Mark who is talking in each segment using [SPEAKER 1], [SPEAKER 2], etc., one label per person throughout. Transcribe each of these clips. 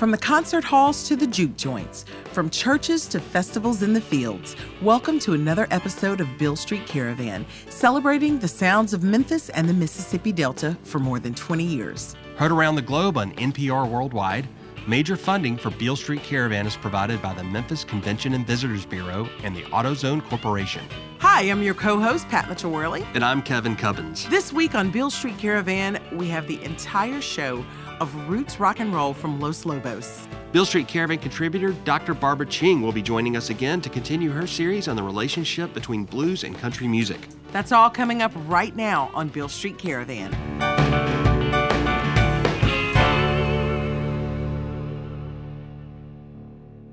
[SPEAKER 1] From the concert halls to the juke joints, from churches to festivals in the fields, welcome to another episode of Beale Street Caravan, celebrating the sounds of Memphis and the Mississippi Delta for more than 20 years.
[SPEAKER 2] Heard around the globe on NPR Worldwide, major funding for Beale Street Caravan is provided by the Memphis Convention and Visitors Bureau and the AutoZone Corporation.
[SPEAKER 1] Hi, I'm your co host, Pat Mitchell Worley.
[SPEAKER 2] And I'm Kevin Cubbins.
[SPEAKER 1] This week on Beale Street Caravan, we have the entire show of roots rock and roll from Los Lobos.
[SPEAKER 2] Beale Street Caravan contributor Dr. Barbara Ching will be joining us again to continue her series on the relationship between blues and country music.
[SPEAKER 1] That's all coming up right now on Beale Street Caravan.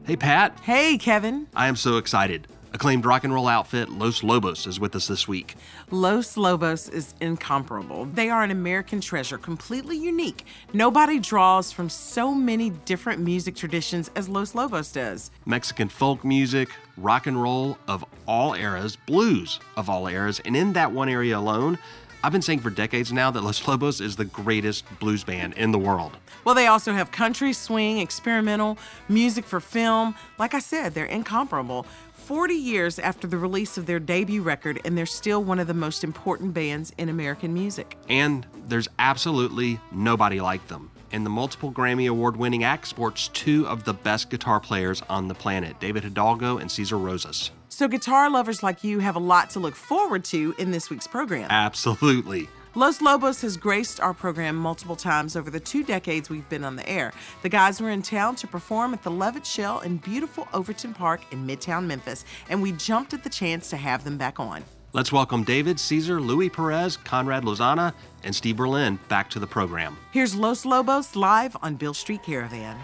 [SPEAKER 2] Hey, Pat.
[SPEAKER 1] Hey, Kevin.
[SPEAKER 2] I am so excited. Acclaimed rock and roll outfit Los Lobos is with us this week.
[SPEAKER 1] Los Lobos is incomparable. They are an American treasure, completely unique. Nobody draws from so many different music traditions as Los Lobos does.
[SPEAKER 2] Mexican folk music, rock and roll of all eras, blues of all eras, and in that one area alone, I've been saying for decades now that Los Lobos is the greatest blues band in the world.
[SPEAKER 1] Well, they also have country, swing, experimental, music for film. Like I said, they're incomparable. 40 years after the release of their debut record, and they're still one of the most important bands in American music.
[SPEAKER 2] And there's absolutely nobody like them. And the multiple Grammy Award winning act sports two of the best guitar players on the planet, David Hidalgo and Cesar Rosas.
[SPEAKER 1] So, guitar lovers like you have a lot to look forward to in this week's program.
[SPEAKER 2] Absolutely.
[SPEAKER 1] Los Lobos has graced our program multiple times over the two decades we've been on the air. The guys were in town to perform at the Levitt Shell in beautiful Overton Park in Midtown Memphis, and we jumped at the chance to have them back on.
[SPEAKER 2] Let's welcome David, Cesar, Louie Perez, Conrad Lozano, and Steve Berlin back to the program.
[SPEAKER 1] Here's Los Lobos live on Beale Street Caravan.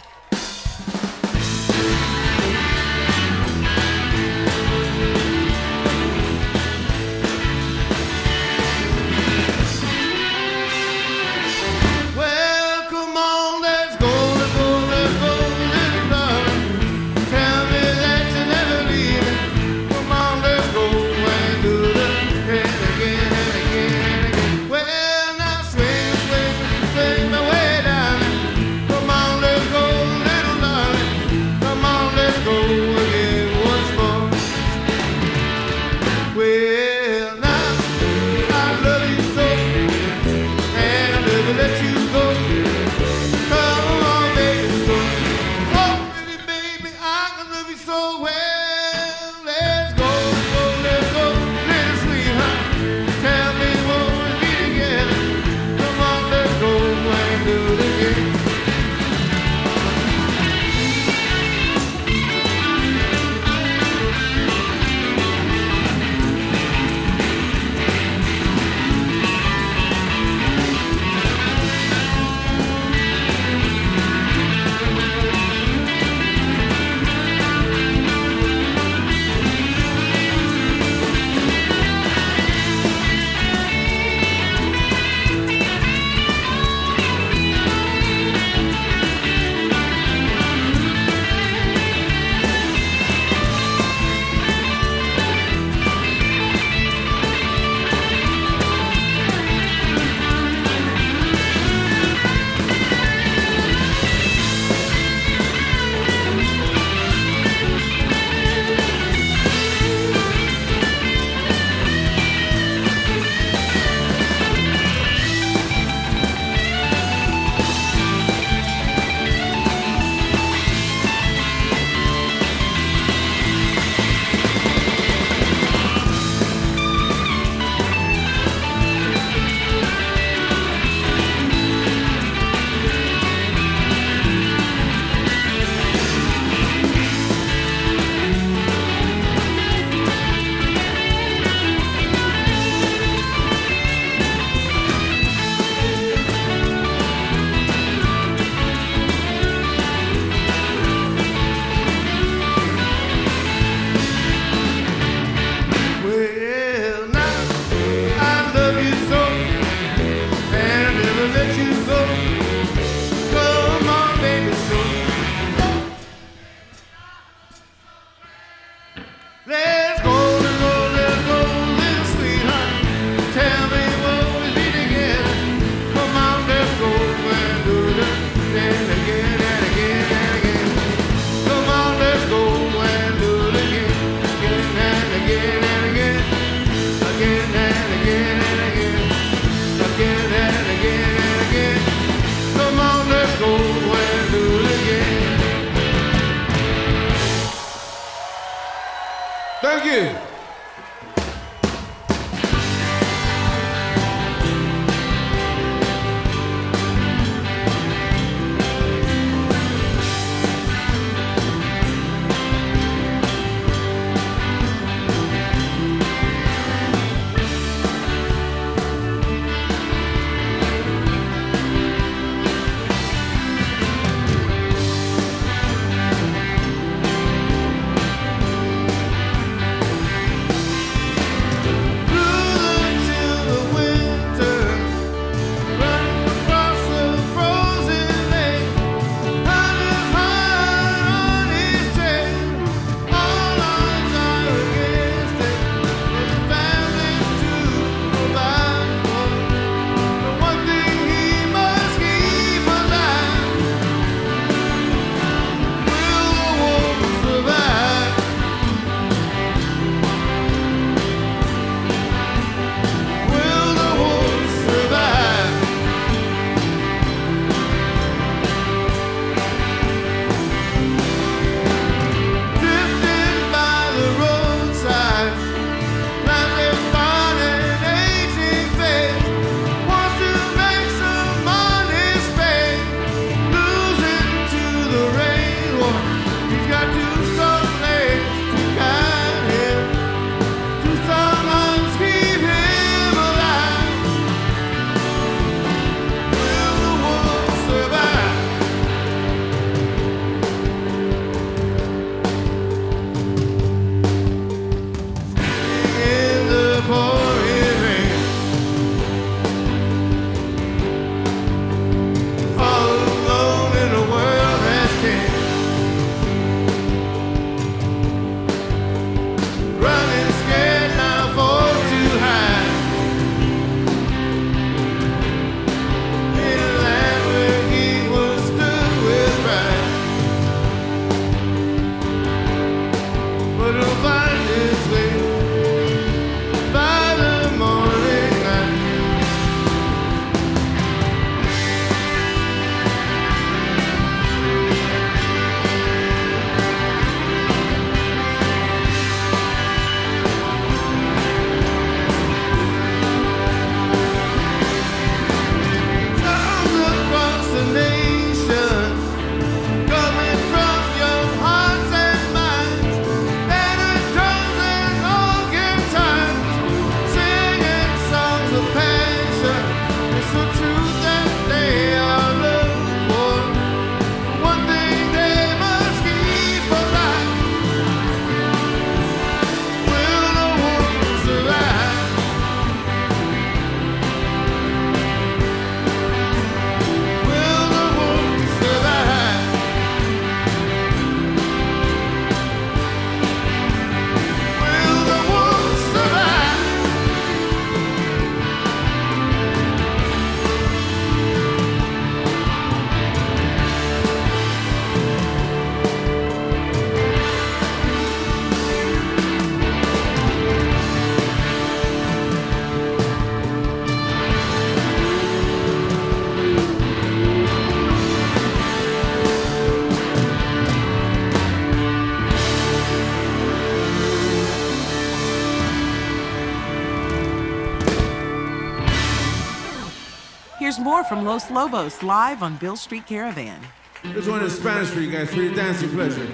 [SPEAKER 1] Here's more from Los Lobos live on Beale Street Caravan.
[SPEAKER 3] This one in Spanish for you guys, for your dancing pleasure.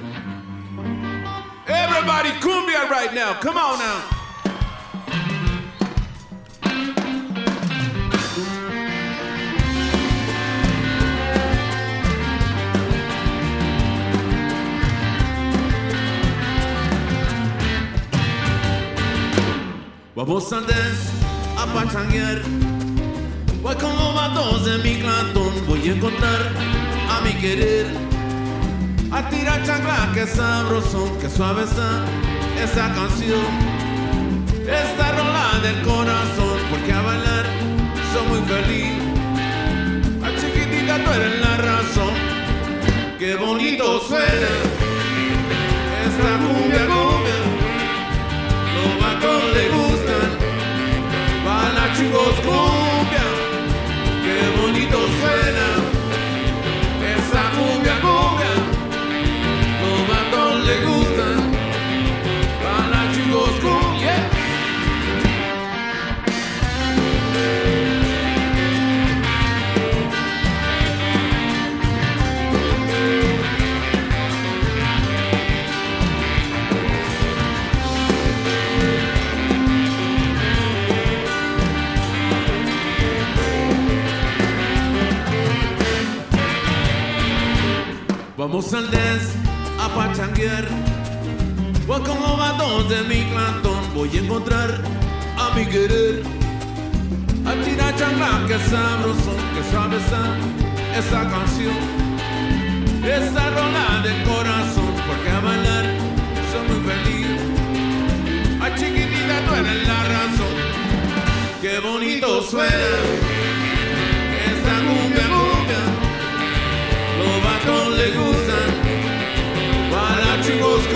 [SPEAKER 3] Everybody cumbia right now. Come on now. Vamos a dance, a pachanguear. Voy con los matos de mi cantón, voy a encontrar a mi querer. A tirar chancla, que sabroso, que suave está esa canción. Esta rola del corazón, porque a bailar soy muy feliz. A chiquitita tú eres la razón, qué bonito suena. Vamos al dance a pachanguear. Voy con los de mi cantón, voy a encontrar a mi querer. A tirar que sabroso, que suave está esa canción. Esta rola del corazón, porque a bailar soy muy feliz. A chiquitita tú eres la razón, qué bonito suena. Vatos le gustan. Para chicos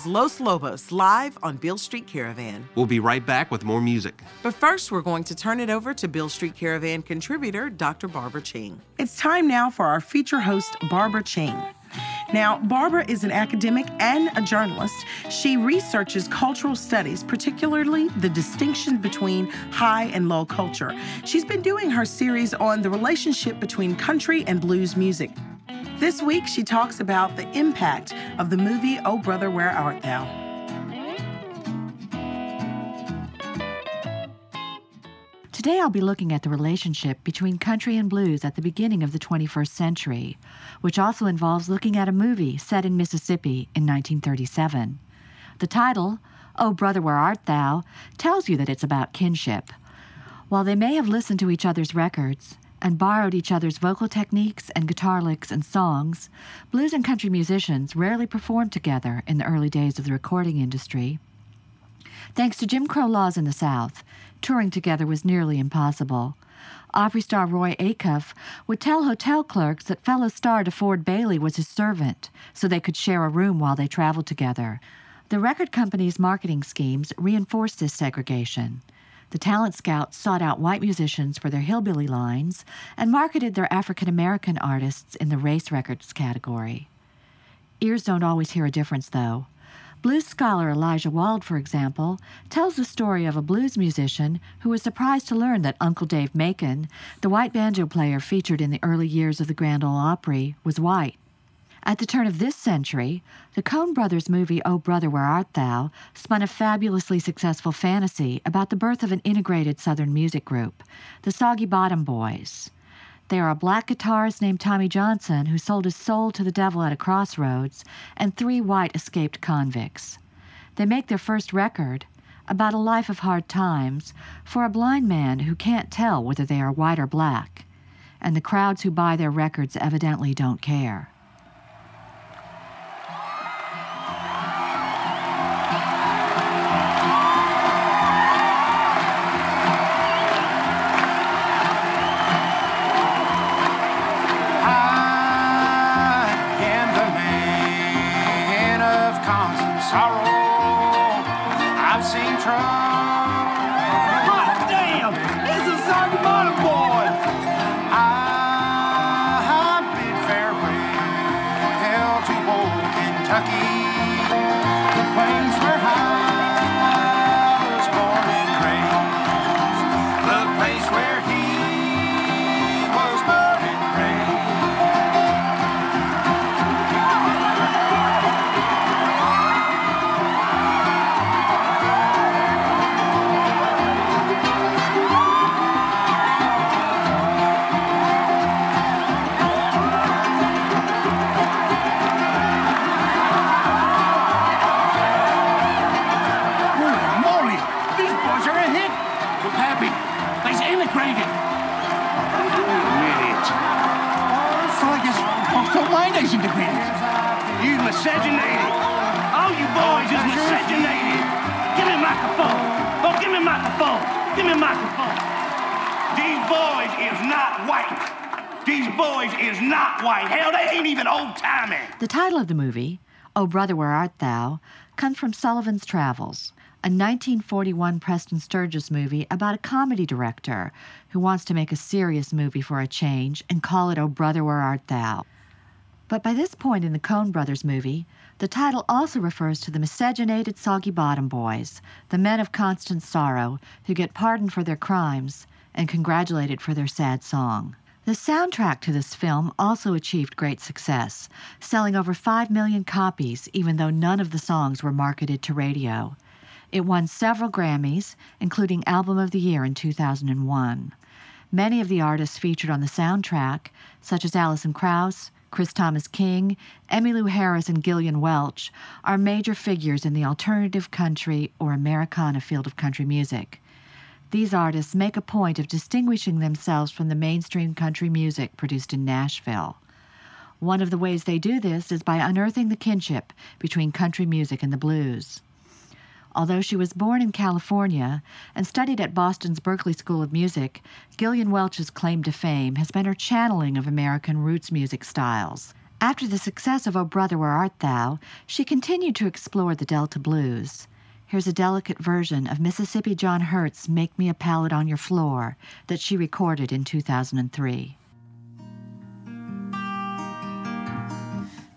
[SPEAKER 1] was Los Lobos live on Beale Street Caravan.
[SPEAKER 2] We'll be right back with more music.
[SPEAKER 1] But first, we're going to turn it over to Beale Street Caravan contributor, Dr. Barbara Ching. It's time now for our feature host, Barbara Ching. Now, Barbara is an academic and a journalist. She researches cultural studies, particularly the distinction between high and low culture. She's been doing her series on the relationship between country and blues music. This week, she talks about the impact of the movie Oh Brother, Where Art Thou?
[SPEAKER 4] Today I'll be looking at the relationship between country and blues at the beginning of the 21st century, which also involves looking at a movie set in Mississippi in 1937. The title, Oh Brother, Where Art Thou, tells you that it's about kinship. While they may have listened to each other's records and borrowed each other's vocal techniques and guitar licks and songs, blues and country musicians rarely performed together in the early days of the recording industry. Thanks to Jim Crow laws in the South, touring together was nearly impossible. Opry star Roy Acuff would tell hotel clerks that fellow star DeFord Bailey was his servant, so they could share a room while they traveled together. The record company's marketing schemes reinforced this segregation. The talent scouts sought out white musicians for their hillbilly lines and marketed their African American artists in the race records category. Ears don't always hear a difference, though. Blues scholar Elijah Wald, for example, tells the story of a blues musician who was surprised to learn that Uncle Dave Macon, the white banjo player featured in the early years of the Grand Ole Opry, was white. At the turn of this century, the Coen brothers movie Oh Brother Where Art Thou spun a fabulously successful fantasy about the birth of an integrated Southern music group, the Soggy Bottom Boys. They are a black guitarist named Tommy Johnson who sold his soul to the devil at a crossroads, and three white escaped convicts. They make their first record, about a life of hard times, for a blind man who can't tell whether they are white or black, and the crowds who buy their records evidently don't care. Brother, Where Art Thou, comes from Sullivan's Travels, a 1941 Preston Sturges movie about a comedy director who wants to make a serious movie for a change and call it Oh Brother, Where Art Thou. But by this point in the Coen Brothers movie, the title also refers to the miscegenated Soggy Bottom Boys, the men of constant sorrow who get pardoned for their crimes and congratulated for their sad song. The soundtrack to this film also achieved great success, selling over 5 million copies, even though none of the songs were marketed to radio. It won several Grammys, including Album of the Year in 2001. Many of the artists featured on the soundtrack, such as Alison Krauss, Chris Thomas King, Emmylou Harris, and Gillian Welch, are major figures in the alternative country or Americana field of country music. These artists make a point of distinguishing themselves from the mainstream country music produced in Nashville. One of the ways they do this is by unearthing the kinship between country music and the blues. Although she was born in California and studied at Boston's Berklee School of Music, Gillian Welch's claim to fame has been her channeling of American roots music styles. After the success of Oh Brother, Where Art Thou, she continued to explore the Delta blues. Here's a delicate version of Mississippi John Hurt's Make Me a Pallet on Your Floor that she recorded in 2003.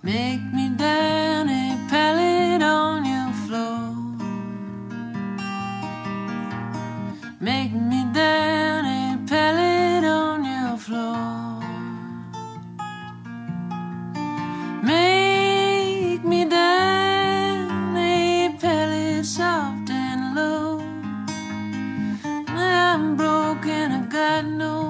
[SPEAKER 5] Make me down a pallet on your floor. Make me I got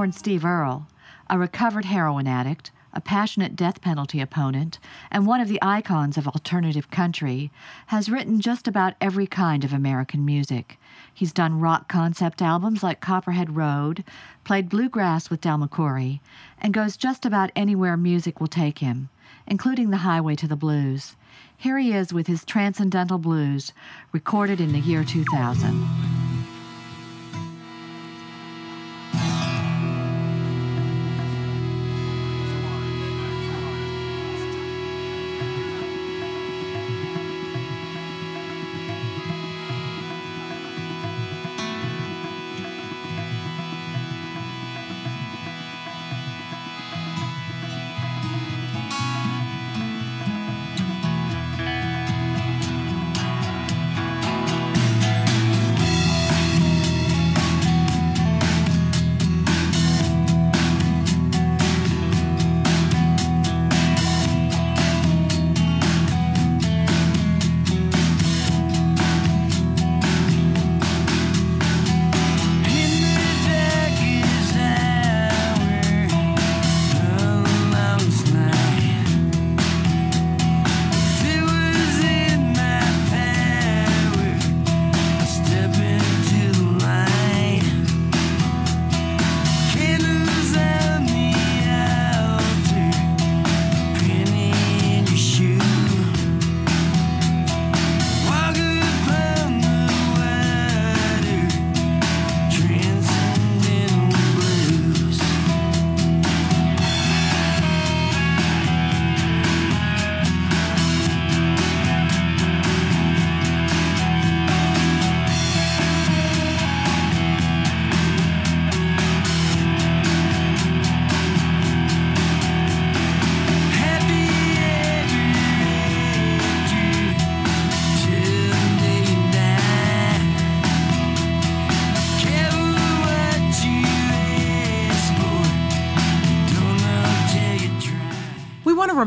[SPEAKER 4] born Steve Earle, a recovered heroin addict, a passionate death penalty opponent, and one of the icons of alternative country, has written just about every kind of American music. He's done rock concept albums like Copperhead Road, played bluegrass with Del McCoury, and goes just about anywhere music will take him, including the highway to the blues. Here he is with his Transcendental Blues, recorded in the year 2000.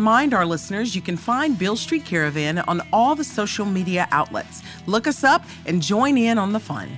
[SPEAKER 1] Remind our listeners you can find Beale Street Caravan on all the social media outlets. Look us up and join in on the fun.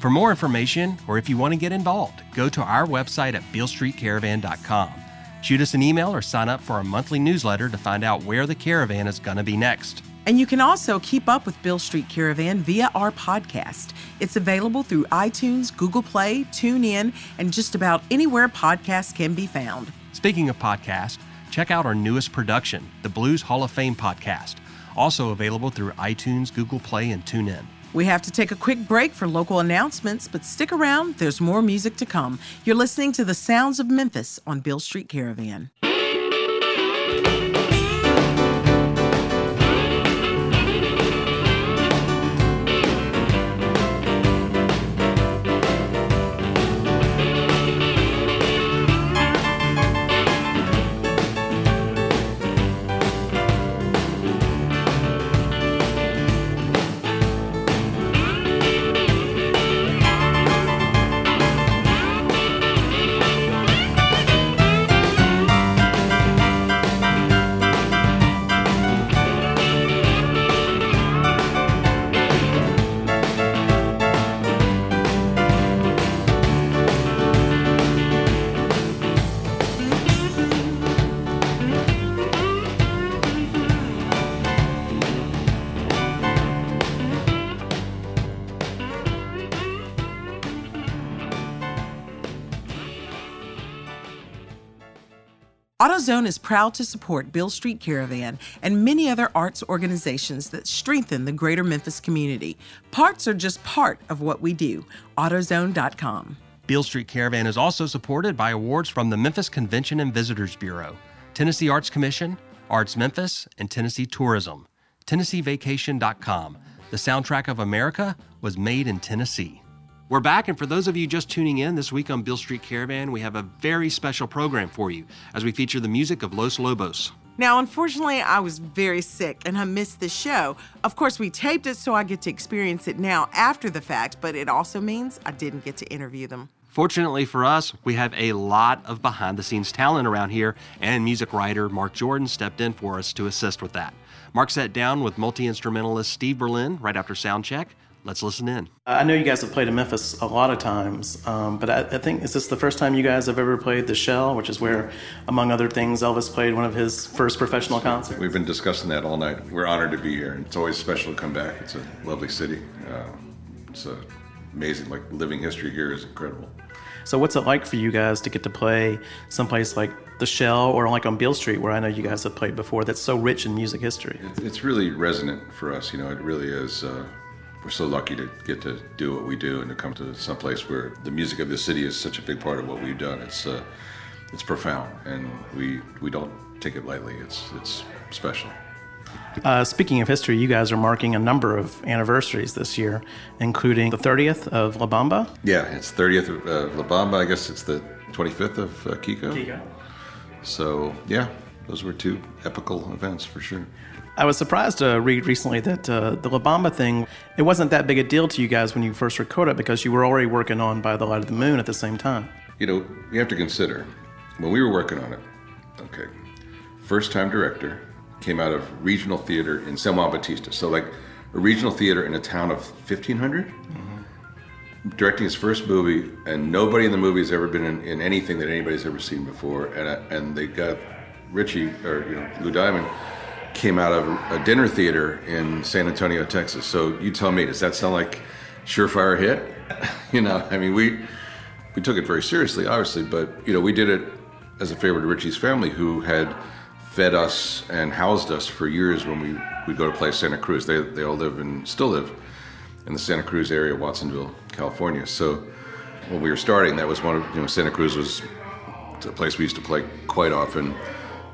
[SPEAKER 2] For more information, or if you want to get involved, go to our website at BealeStreetCaravan.com. Shoot us an email or sign up for our monthly newsletter to find out where the caravan is going to be next.
[SPEAKER 1] And you can also keep up with Beale Street Caravan via our podcast. It's available through iTunes, Google Play, TuneIn, and just about anywhere podcasts can be found.
[SPEAKER 2] Speaking of podcasts, check out our newest production, the Blues Hall of Fame podcast, also available through iTunes, Google Play, and TuneIn.
[SPEAKER 1] We have to take a quick break for local announcements, but stick around, there's more music to come. You're listening to the sounds of Memphis on Beale Street Caravan. AutoZone is proud to support Beale Street Caravan and many other arts organizations that strengthen the greater Memphis community. Parts are just part of what we do. AutoZone.com.
[SPEAKER 2] Beale Street Caravan is also supported by awards from the Memphis Convention and Visitors Bureau, Tennessee Arts Commission, Arts Memphis, and Tennessee Tourism. TennesseeVacation.com. The soundtrack of America was made in Tennessee. We're back, and for those of you just tuning in this week on Beale Street Caravan, we have a very special program for you as we feature the music of Los Lobos.
[SPEAKER 1] Now, unfortunately, I was very sick and I missed the show. Of course, we taped it so I get to experience it now after the fact, but it also means I didn't get to interview them.
[SPEAKER 2] Fortunately for us, we have a lot of behind the scenes talent around here, and music writer Mark Jordan stepped in for us to assist with that. Mark sat down with multi instrumentalist Steve Berlin right after sound check. Let's listen in.
[SPEAKER 6] I know you guys have played in Memphis a lot of times, um, but I, I, think is this the first time you guys have ever played the Shell, which is where, among other things, Elvis played one of his first professional concerts.
[SPEAKER 7] We've been discussing that all night. We're honored to be here. And it's always special to come back. It's a lovely city. Uh, it's a amazing. Like living history here is incredible.
[SPEAKER 6] So, what's it like for you guys to get to play someplace like the Shell or like on Beale Street, where I know you guys have played before? That's so rich in music history.
[SPEAKER 7] It's really resonant for us. You know, it really is. Uh, we're so lucky to get to do what we do and to come to some place where the music of the city is such a big part of what we've done. It's uh, it's profound, and we we don't take it lightly. It's it's special.
[SPEAKER 6] Uh, speaking of history, you guys are marking a number of anniversaries this year, including the 30th of La Bamba.
[SPEAKER 7] Yeah, it's 30th of uh, La Bamba. I guess it's the 25th of uh, Kiko.
[SPEAKER 6] Kiko.
[SPEAKER 7] So yeah, those were two epical events for sure.
[SPEAKER 6] I was surprised to read recently that uh, the La Bamba thing, it wasn't that big a deal to you guys when you first recorded it because you were already working on By the Light of the Moon at the same time.
[SPEAKER 7] You know, you have to consider when we were working on it, okay, first time director came out of regional theater in San Juan Bautista. So, like a regional theater in a town of 1,500. Mm-hmm. Directing his first movie, and nobody in the movie has ever been in, in anything that anybody's ever seen before. And, uh, and they got Ritchie, or you know, Lou Diamond came out of a dinner theater in San Antonio, Texas. So you tell me, does that sound like surefire hit? you know, I mean, we we took it very seriously, obviously, but you know, we did it as a favor to Ritchie's family, who had fed us and housed us for years when we would go to play Santa Cruz. They they all live and still live in the Santa Cruz area, Watsonville, California. So when we were starting, that was one of you know Santa Cruz was a place we used to play quite often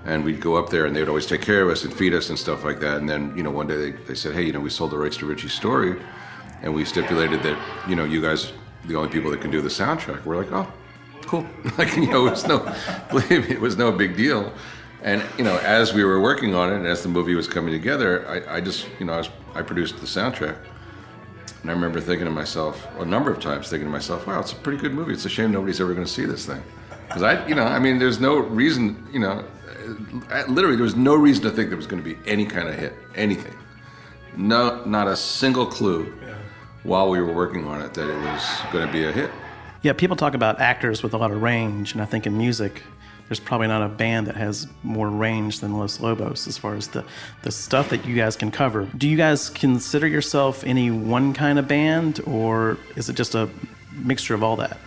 [SPEAKER 7] and we'd go up there and they would always take care of us and feed us and stuff like that. And then you know one day they, they said hey you know we sold the rights to Ritchie's story and we stipulated that you know you guys the only people that can do the soundtrack. We're like oh cool. Like you know it was no believe it was no big deal. And you know as we were working on it and as the movie was coming together i, I just you know I, was, I produced the soundtrack. And i remember thinking to myself a number of times thinking to myself wow it's a pretty good movie. It's a shame nobody's ever going to see this thing. Because i you know i mean there's no reason you know literally there was no reason to think there was going to be any kind of hit, anything. No, not a single clue yeah. while we were working on it that it was going to be a hit.
[SPEAKER 6] Yeah, people talk about actors with a lot of range, and I think in music, there's probably not a band that has more range than Los Lobos as far as the, the stuff that you guys can cover. Do you guys consider yourself any one kind of band, or is it just a mixture of all that?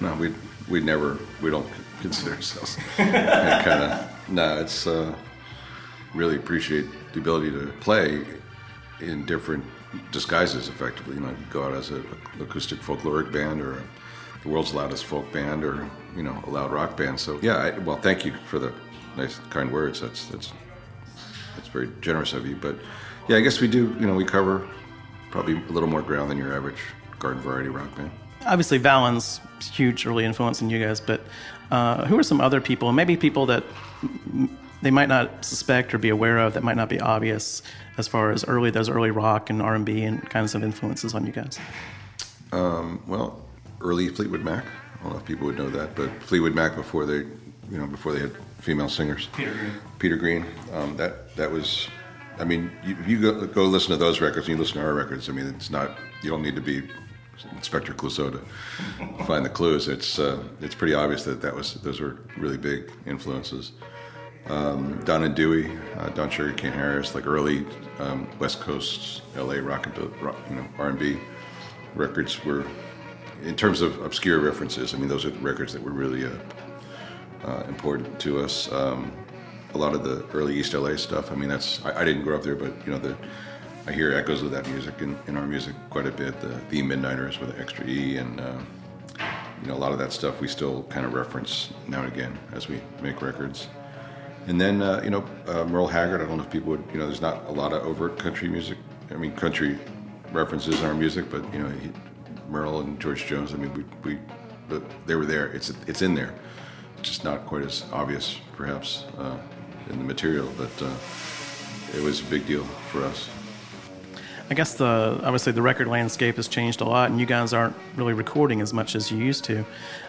[SPEAKER 7] No, we we never we don't consider ourselves kind of no, it's uh, really appreciate the ability to play in different disguises. Effectively, you know, go out as an acoustic folkloric band or the world's loudest folk band or you know a loud rock band. So yeah, I, well, thank you for the nice, kind words. That's that's that's very generous of you. But yeah, I guess we do. You know, we cover probably a little more ground than your average garden variety rock band.
[SPEAKER 6] Obviously, Valens huge early influence in you guys, but uh, who are some other people, maybe people that they might not suspect or be aware of that might not be obvious as far as early those early rock and R&B and kinds of influences on you guys?
[SPEAKER 7] Um, well, early Fleetwood Mac. I don't know if people would know that, but Fleetwood Mac before they, you know, before they had female singers.
[SPEAKER 6] Peter Green.
[SPEAKER 7] Peter Green. Um, that that was. I mean, you, you go, go listen to those records and you listen to our records. I mean, it's not. You don't need to be Inspector Clouseau to find the clues. It's uh, it's pretty obvious that that was those were really big influences. Um, Don and Dewey, uh, Don Sugarcane Harris, like early um, West Coast LA rock and rock, you know R&B records were, in terms of obscure references. I mean, those are the records that were really uh, uh, important to us. Um, a lot of the early East LA stuff. I mean, that's I, I didn't grow up there, but you know the I hear echoes of that music in, in our music quite a bit. The, the Midnighters with the extra E, and uh, you know a lot of that stuff we still kind of reference now and again as we make records. And then uh, you know uh, Merle Haggard. I don't know if people would you know. There's not a lot of overt country music. I mean country references in our music, but you know he, Merle and George Jones. I mean we, we they were there. It's it's in there. It's just not quite as obvious perhaps uh, in the material, but uh, it was a big deal for us.
[SPEAKER 6] I guess the obviously the record landscape has changed a lot, and you guys aren't really recording as much as you used to.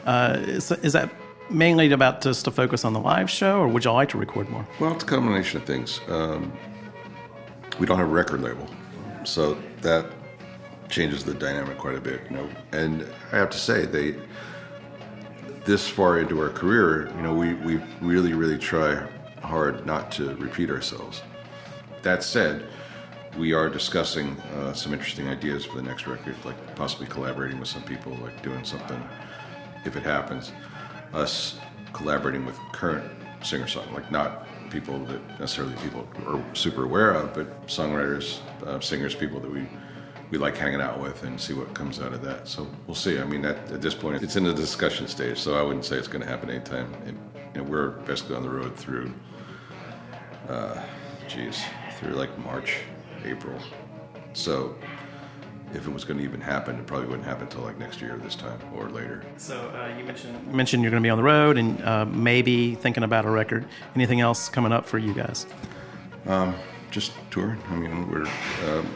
[SPEAKER 6] Uh, is, is, that mainly about just to focus on the live show, or would you like to record more?
[SPEAKER 7] Well, it's a combination of things. Um, we don't have a record label, so that changes the dynamic quite a bit, you know. And I have to say, they this far into our career, you know, we, we really, really try hard not to repeat ourselves. That said, we are discussing uh, some interesting ideas for the next record, like possibly collaborating with some people, like doing something, if it happens, us collaborating with current singer-songwriters, like not people that necessarily people are super aware of, but songwriters, uh, singers, people that we we like hanging out with and see what comes out of that. So we'll see. I mean, at, at this point, it's in the discussion stage, so I wouldn't say it's going to happen anytime. And, you know, we're basically on the road through, uh, geez, through like March, April. So if it was going to even happen, it probably wouldn't happen until like next year this time or later.
[SPEAKER 6] So uh, you mentioned you mentioned you're going to be on the road and uh, maybe thinking about a record. Anything else coming up for you guys?
[SPEAKER 7] Um, just touring. I mean, we're um,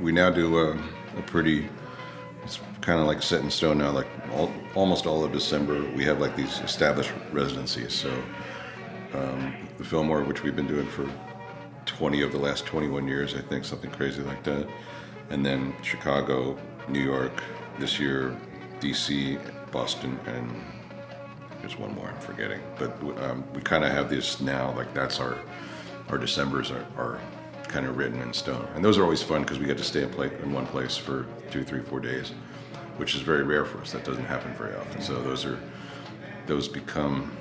[SPEAKER 7] we now do a, a pretty. It's kind of like set in stone now. Like all, almost all of December, we have like these established residencies. So um, the Fillmore, which we've been doing for 20 of the last 21 years, I think, something crazy like that. And then Chicago, New York, this year, DC, Boston, and there's one more I'm forgetting. But um, we kind of have this now, like that's our our Decembers are, are kind of written in stone. And those are always fun because we get to stay in, play, in one place for two, three, four days, which is very rare for us. That doesn't happen very often. So those are those become,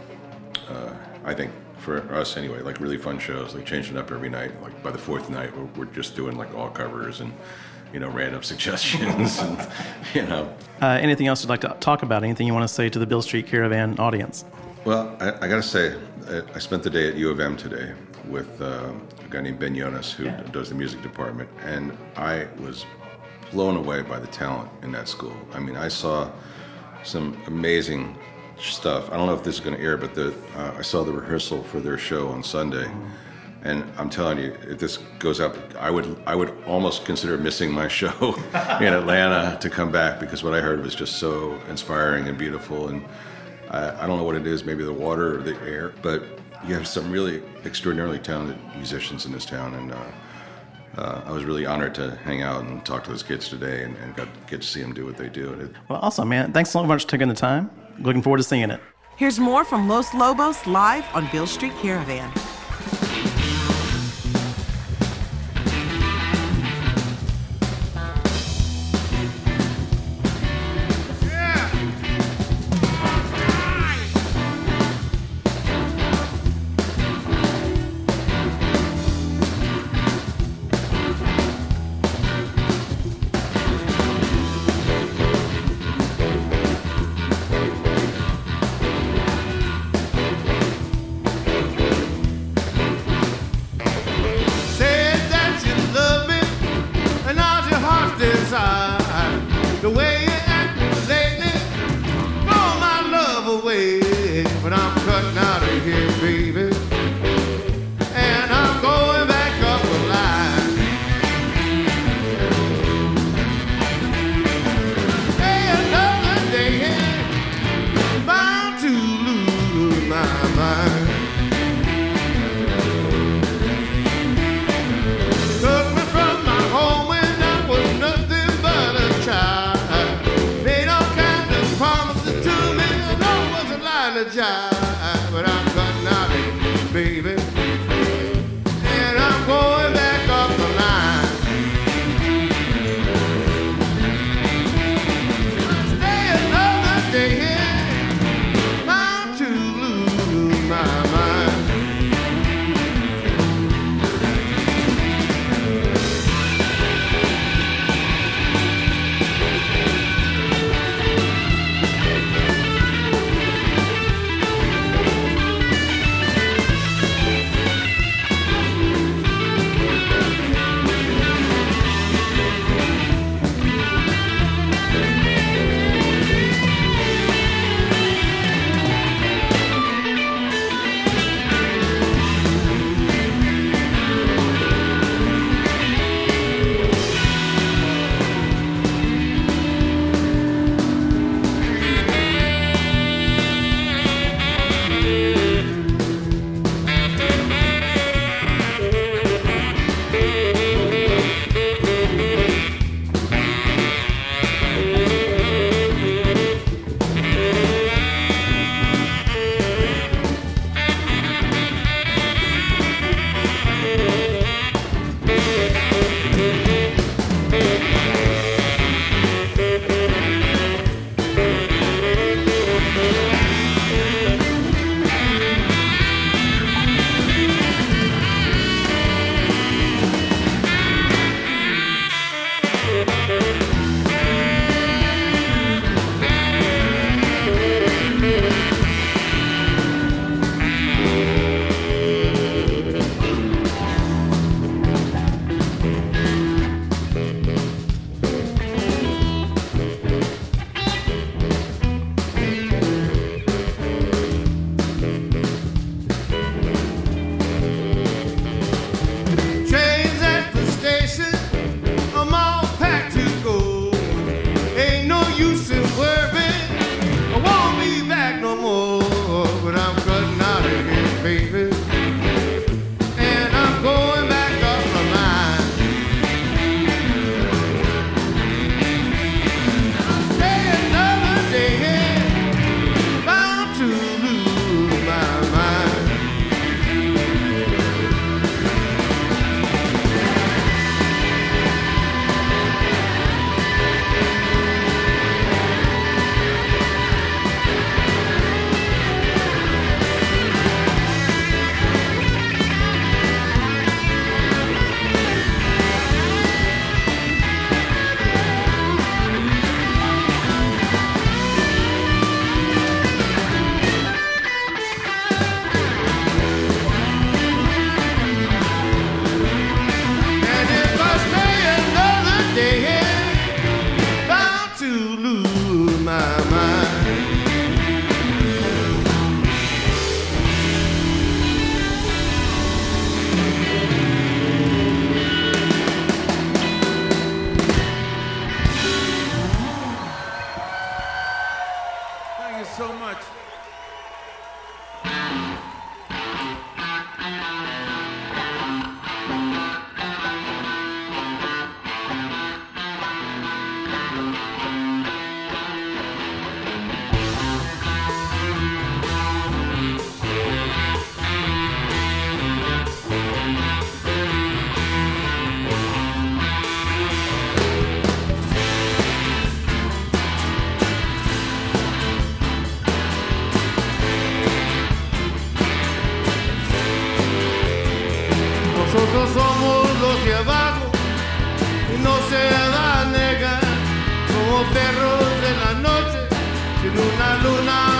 [SPEAKER 7] uh, I think, for us anyway, like really fun shows. Like changing up every night. Like by the fourth night, we're, we're just doing like all covers and you know random suggestions and you know.
[SPEAKER 6] Uh, anything else you'd like to talk about? Anything you want to say to the Beale Street Caravan audience?
[SPEAKER 7] Well, I, I got to say, I spent the day at U of M today with uh, a guy named Ben Jonas who yeah. does the music department, and I was blown away by the talent in that school. I mean, I saw some amazing stuff. I don't know if this is going to air, but the uh, I saw the rehearsal for their show on Sunday. And I'm telling you, if this goes up, I would I would almost consider missing my show in Atlanta to come back because what I heard was just so inspiring and beautiful. And I, I don't know what it is, maybe the water or the air, but you have some really extraordinarily talented musicians in this town, and uh, uh, I was really honored to hang out and talk to those kids today, and, and got get to see them do what they do.
[SPEAKER 6] Well, awesome, man! Thanks so much for taking the time. Looking forward to seeing it.
[SPEAKER 8] Here's more from Los Lobos live on Beale Street Caravan. como perros de la noche, sin una luna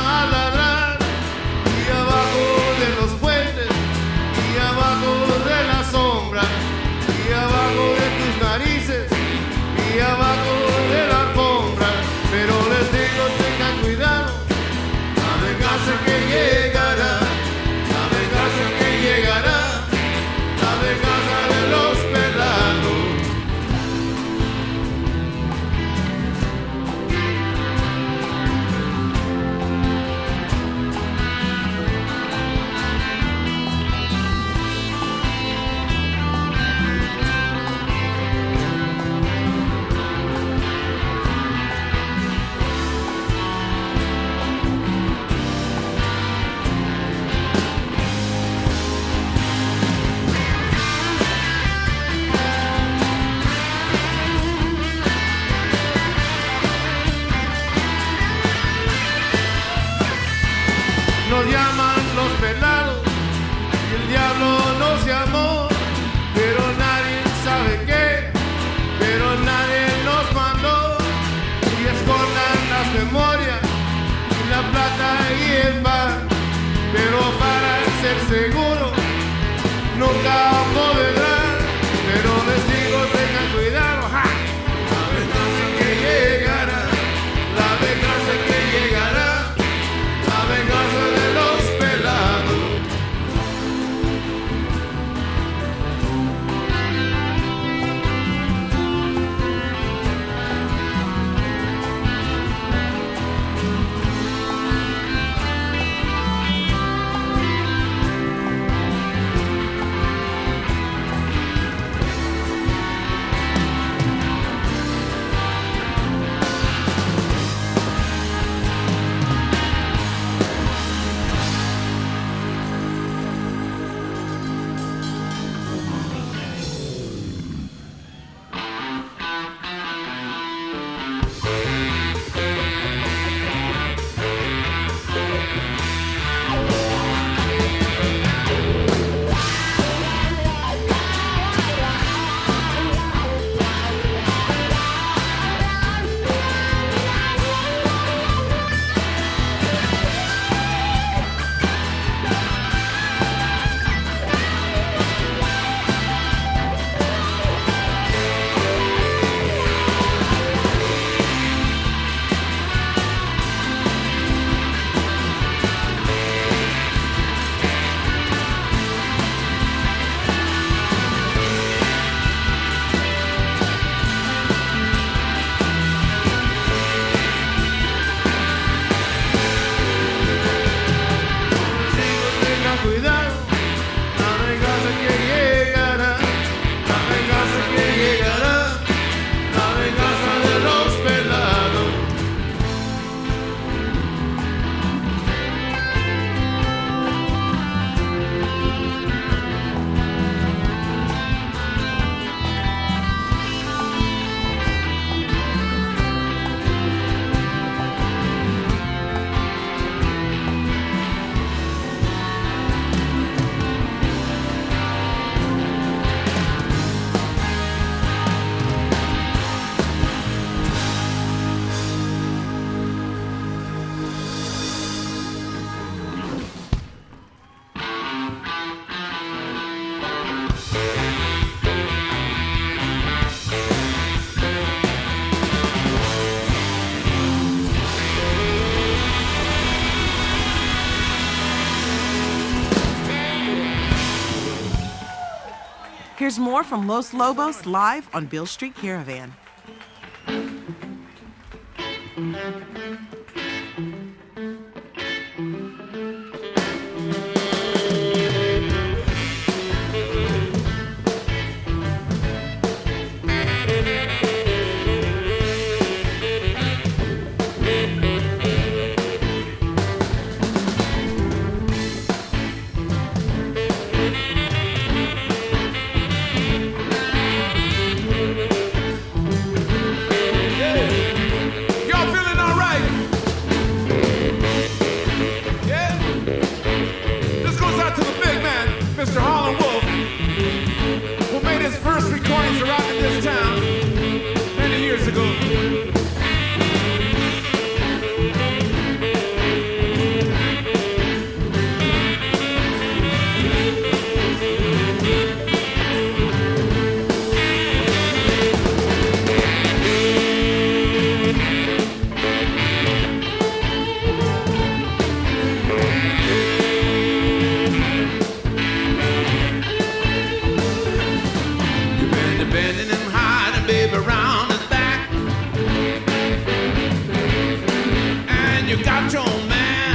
[SPEAKER 1] Here's more from Los Lobos live on Beale Street Caravan.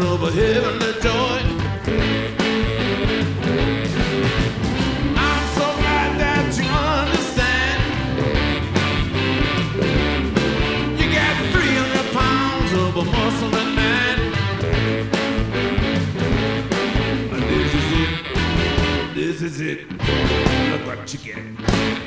[SPEAKER 3] of a heavenly joy. I'm so glad that you understand. You get 300 pounds of a man. And this is it. This is it. Look what you get.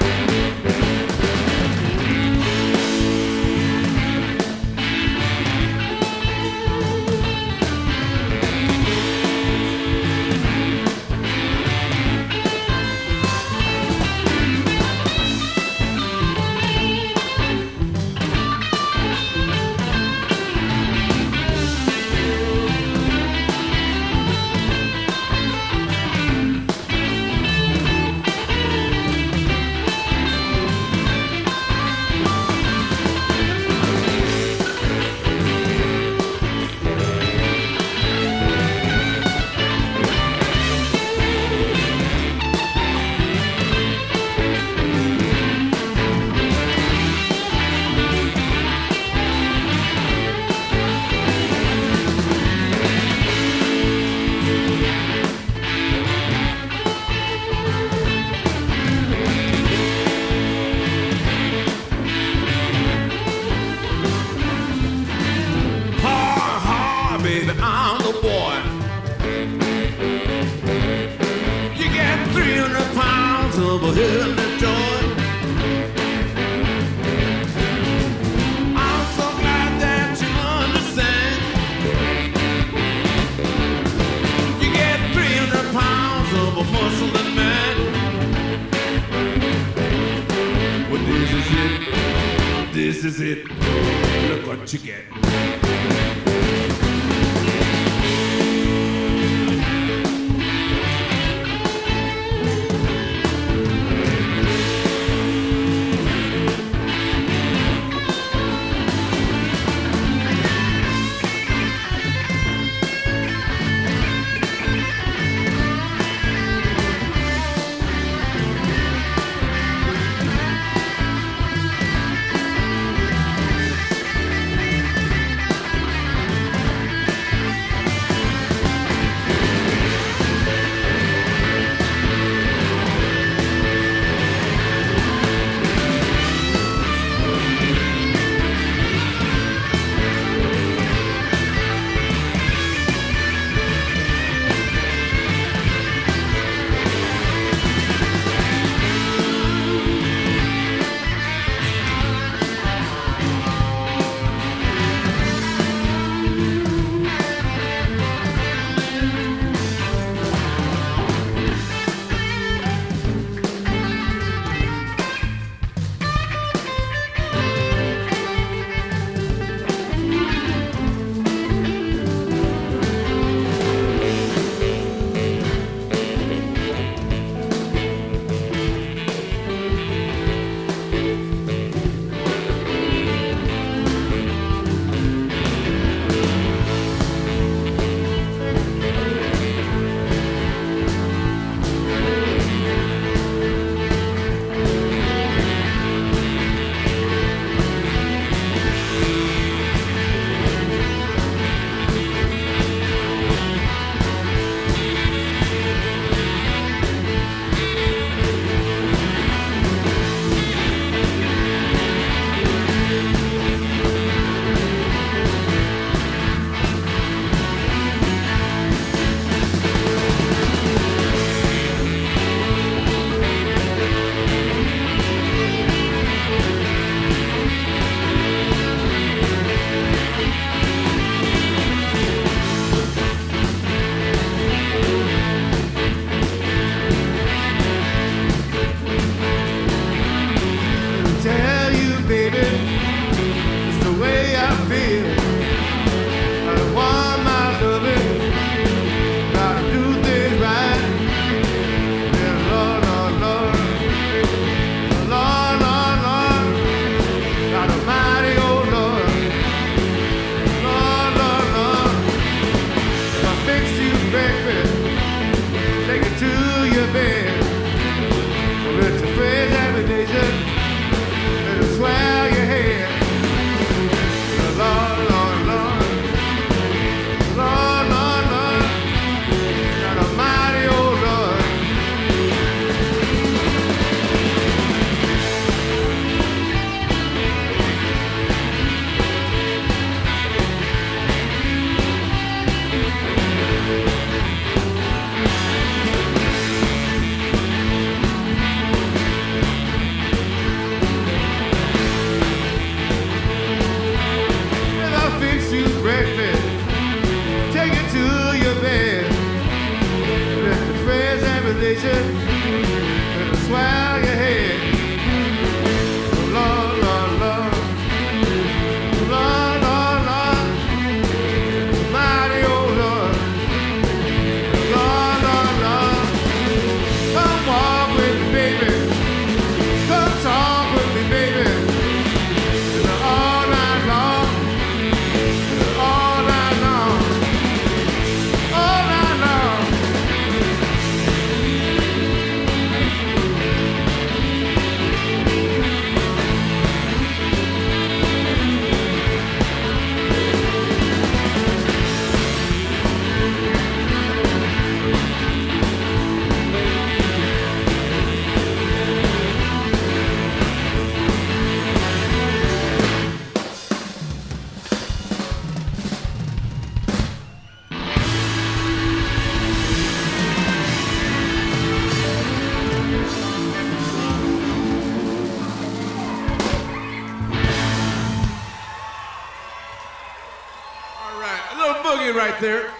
[SPEAKER 3] Right there.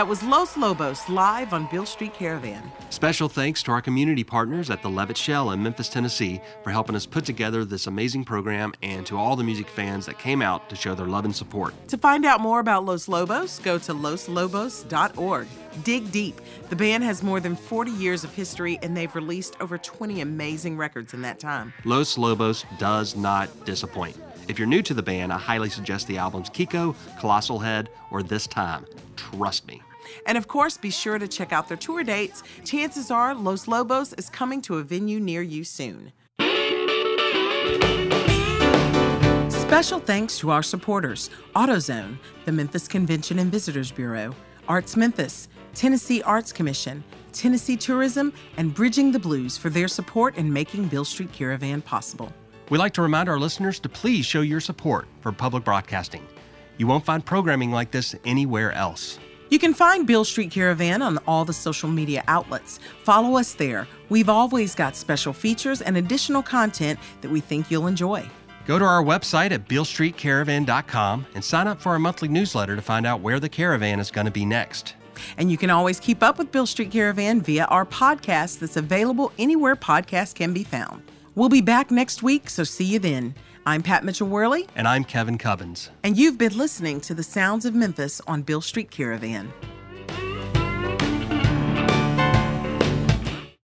[SPEAKER 1] That was Los Lobos live on Beale Street Caravan.
[SPEAKER 2] Special thanks to our community partners at the Levitt Shell in Memphis, Tennessee for helping us put together this amazing program and to all the music fans that came out to show their love and support.
[SPEAKER 1] To find out more about Los Lobos, go to loslobos.org. Dig deep. The band has more than 40 years of history and they've released over 20 amazing records in that time.
[SPEAKER 2] Los Lobos does not disappoint. If you're new to the band, I highly suggest the albums Kiko, Colossal Head, or This Time. Trust me.
[SPEAKER 1] And of course, be sure to check out their tour dates. Chances are Los Lobos is coming to a venue near you soon. Special thanks to our supporters AutoZone, the Memphis Convention and Visitors Bureau, Arts Memphis, Tennessee Arts Commission, Tennessee Tourism, and Bridging the Blues for their support in making Beale Street Caravan possible.
[SPEAKER 2] We'd like to remind our listeners to please show your support for public broadcasting. You won't find programming like this anywhere else.
[SPEAKER 1] You can find Beale Street Caravan on all the social media outlets. Follow us there. We've always got special features and additional content that we think you'll enjoy.
[SPEAKER 2] Go to our website at BealeStreetCaravan.com and sign up for our monthly newsletter to find out where the caravan is going to be next.
[SPEAKER 1] And you can always keep up with Beale Street Caravan via our podcast that's available anywhere podcasts can be found. We'll be back next week, so see you then. I'm Pat Mitchell Worley,
[SPEAKER 2] And I'm Kevin Cubbins.
[SPEAKER 1] and you've been listening to the sounds of Memphis on Beale Street Caravan.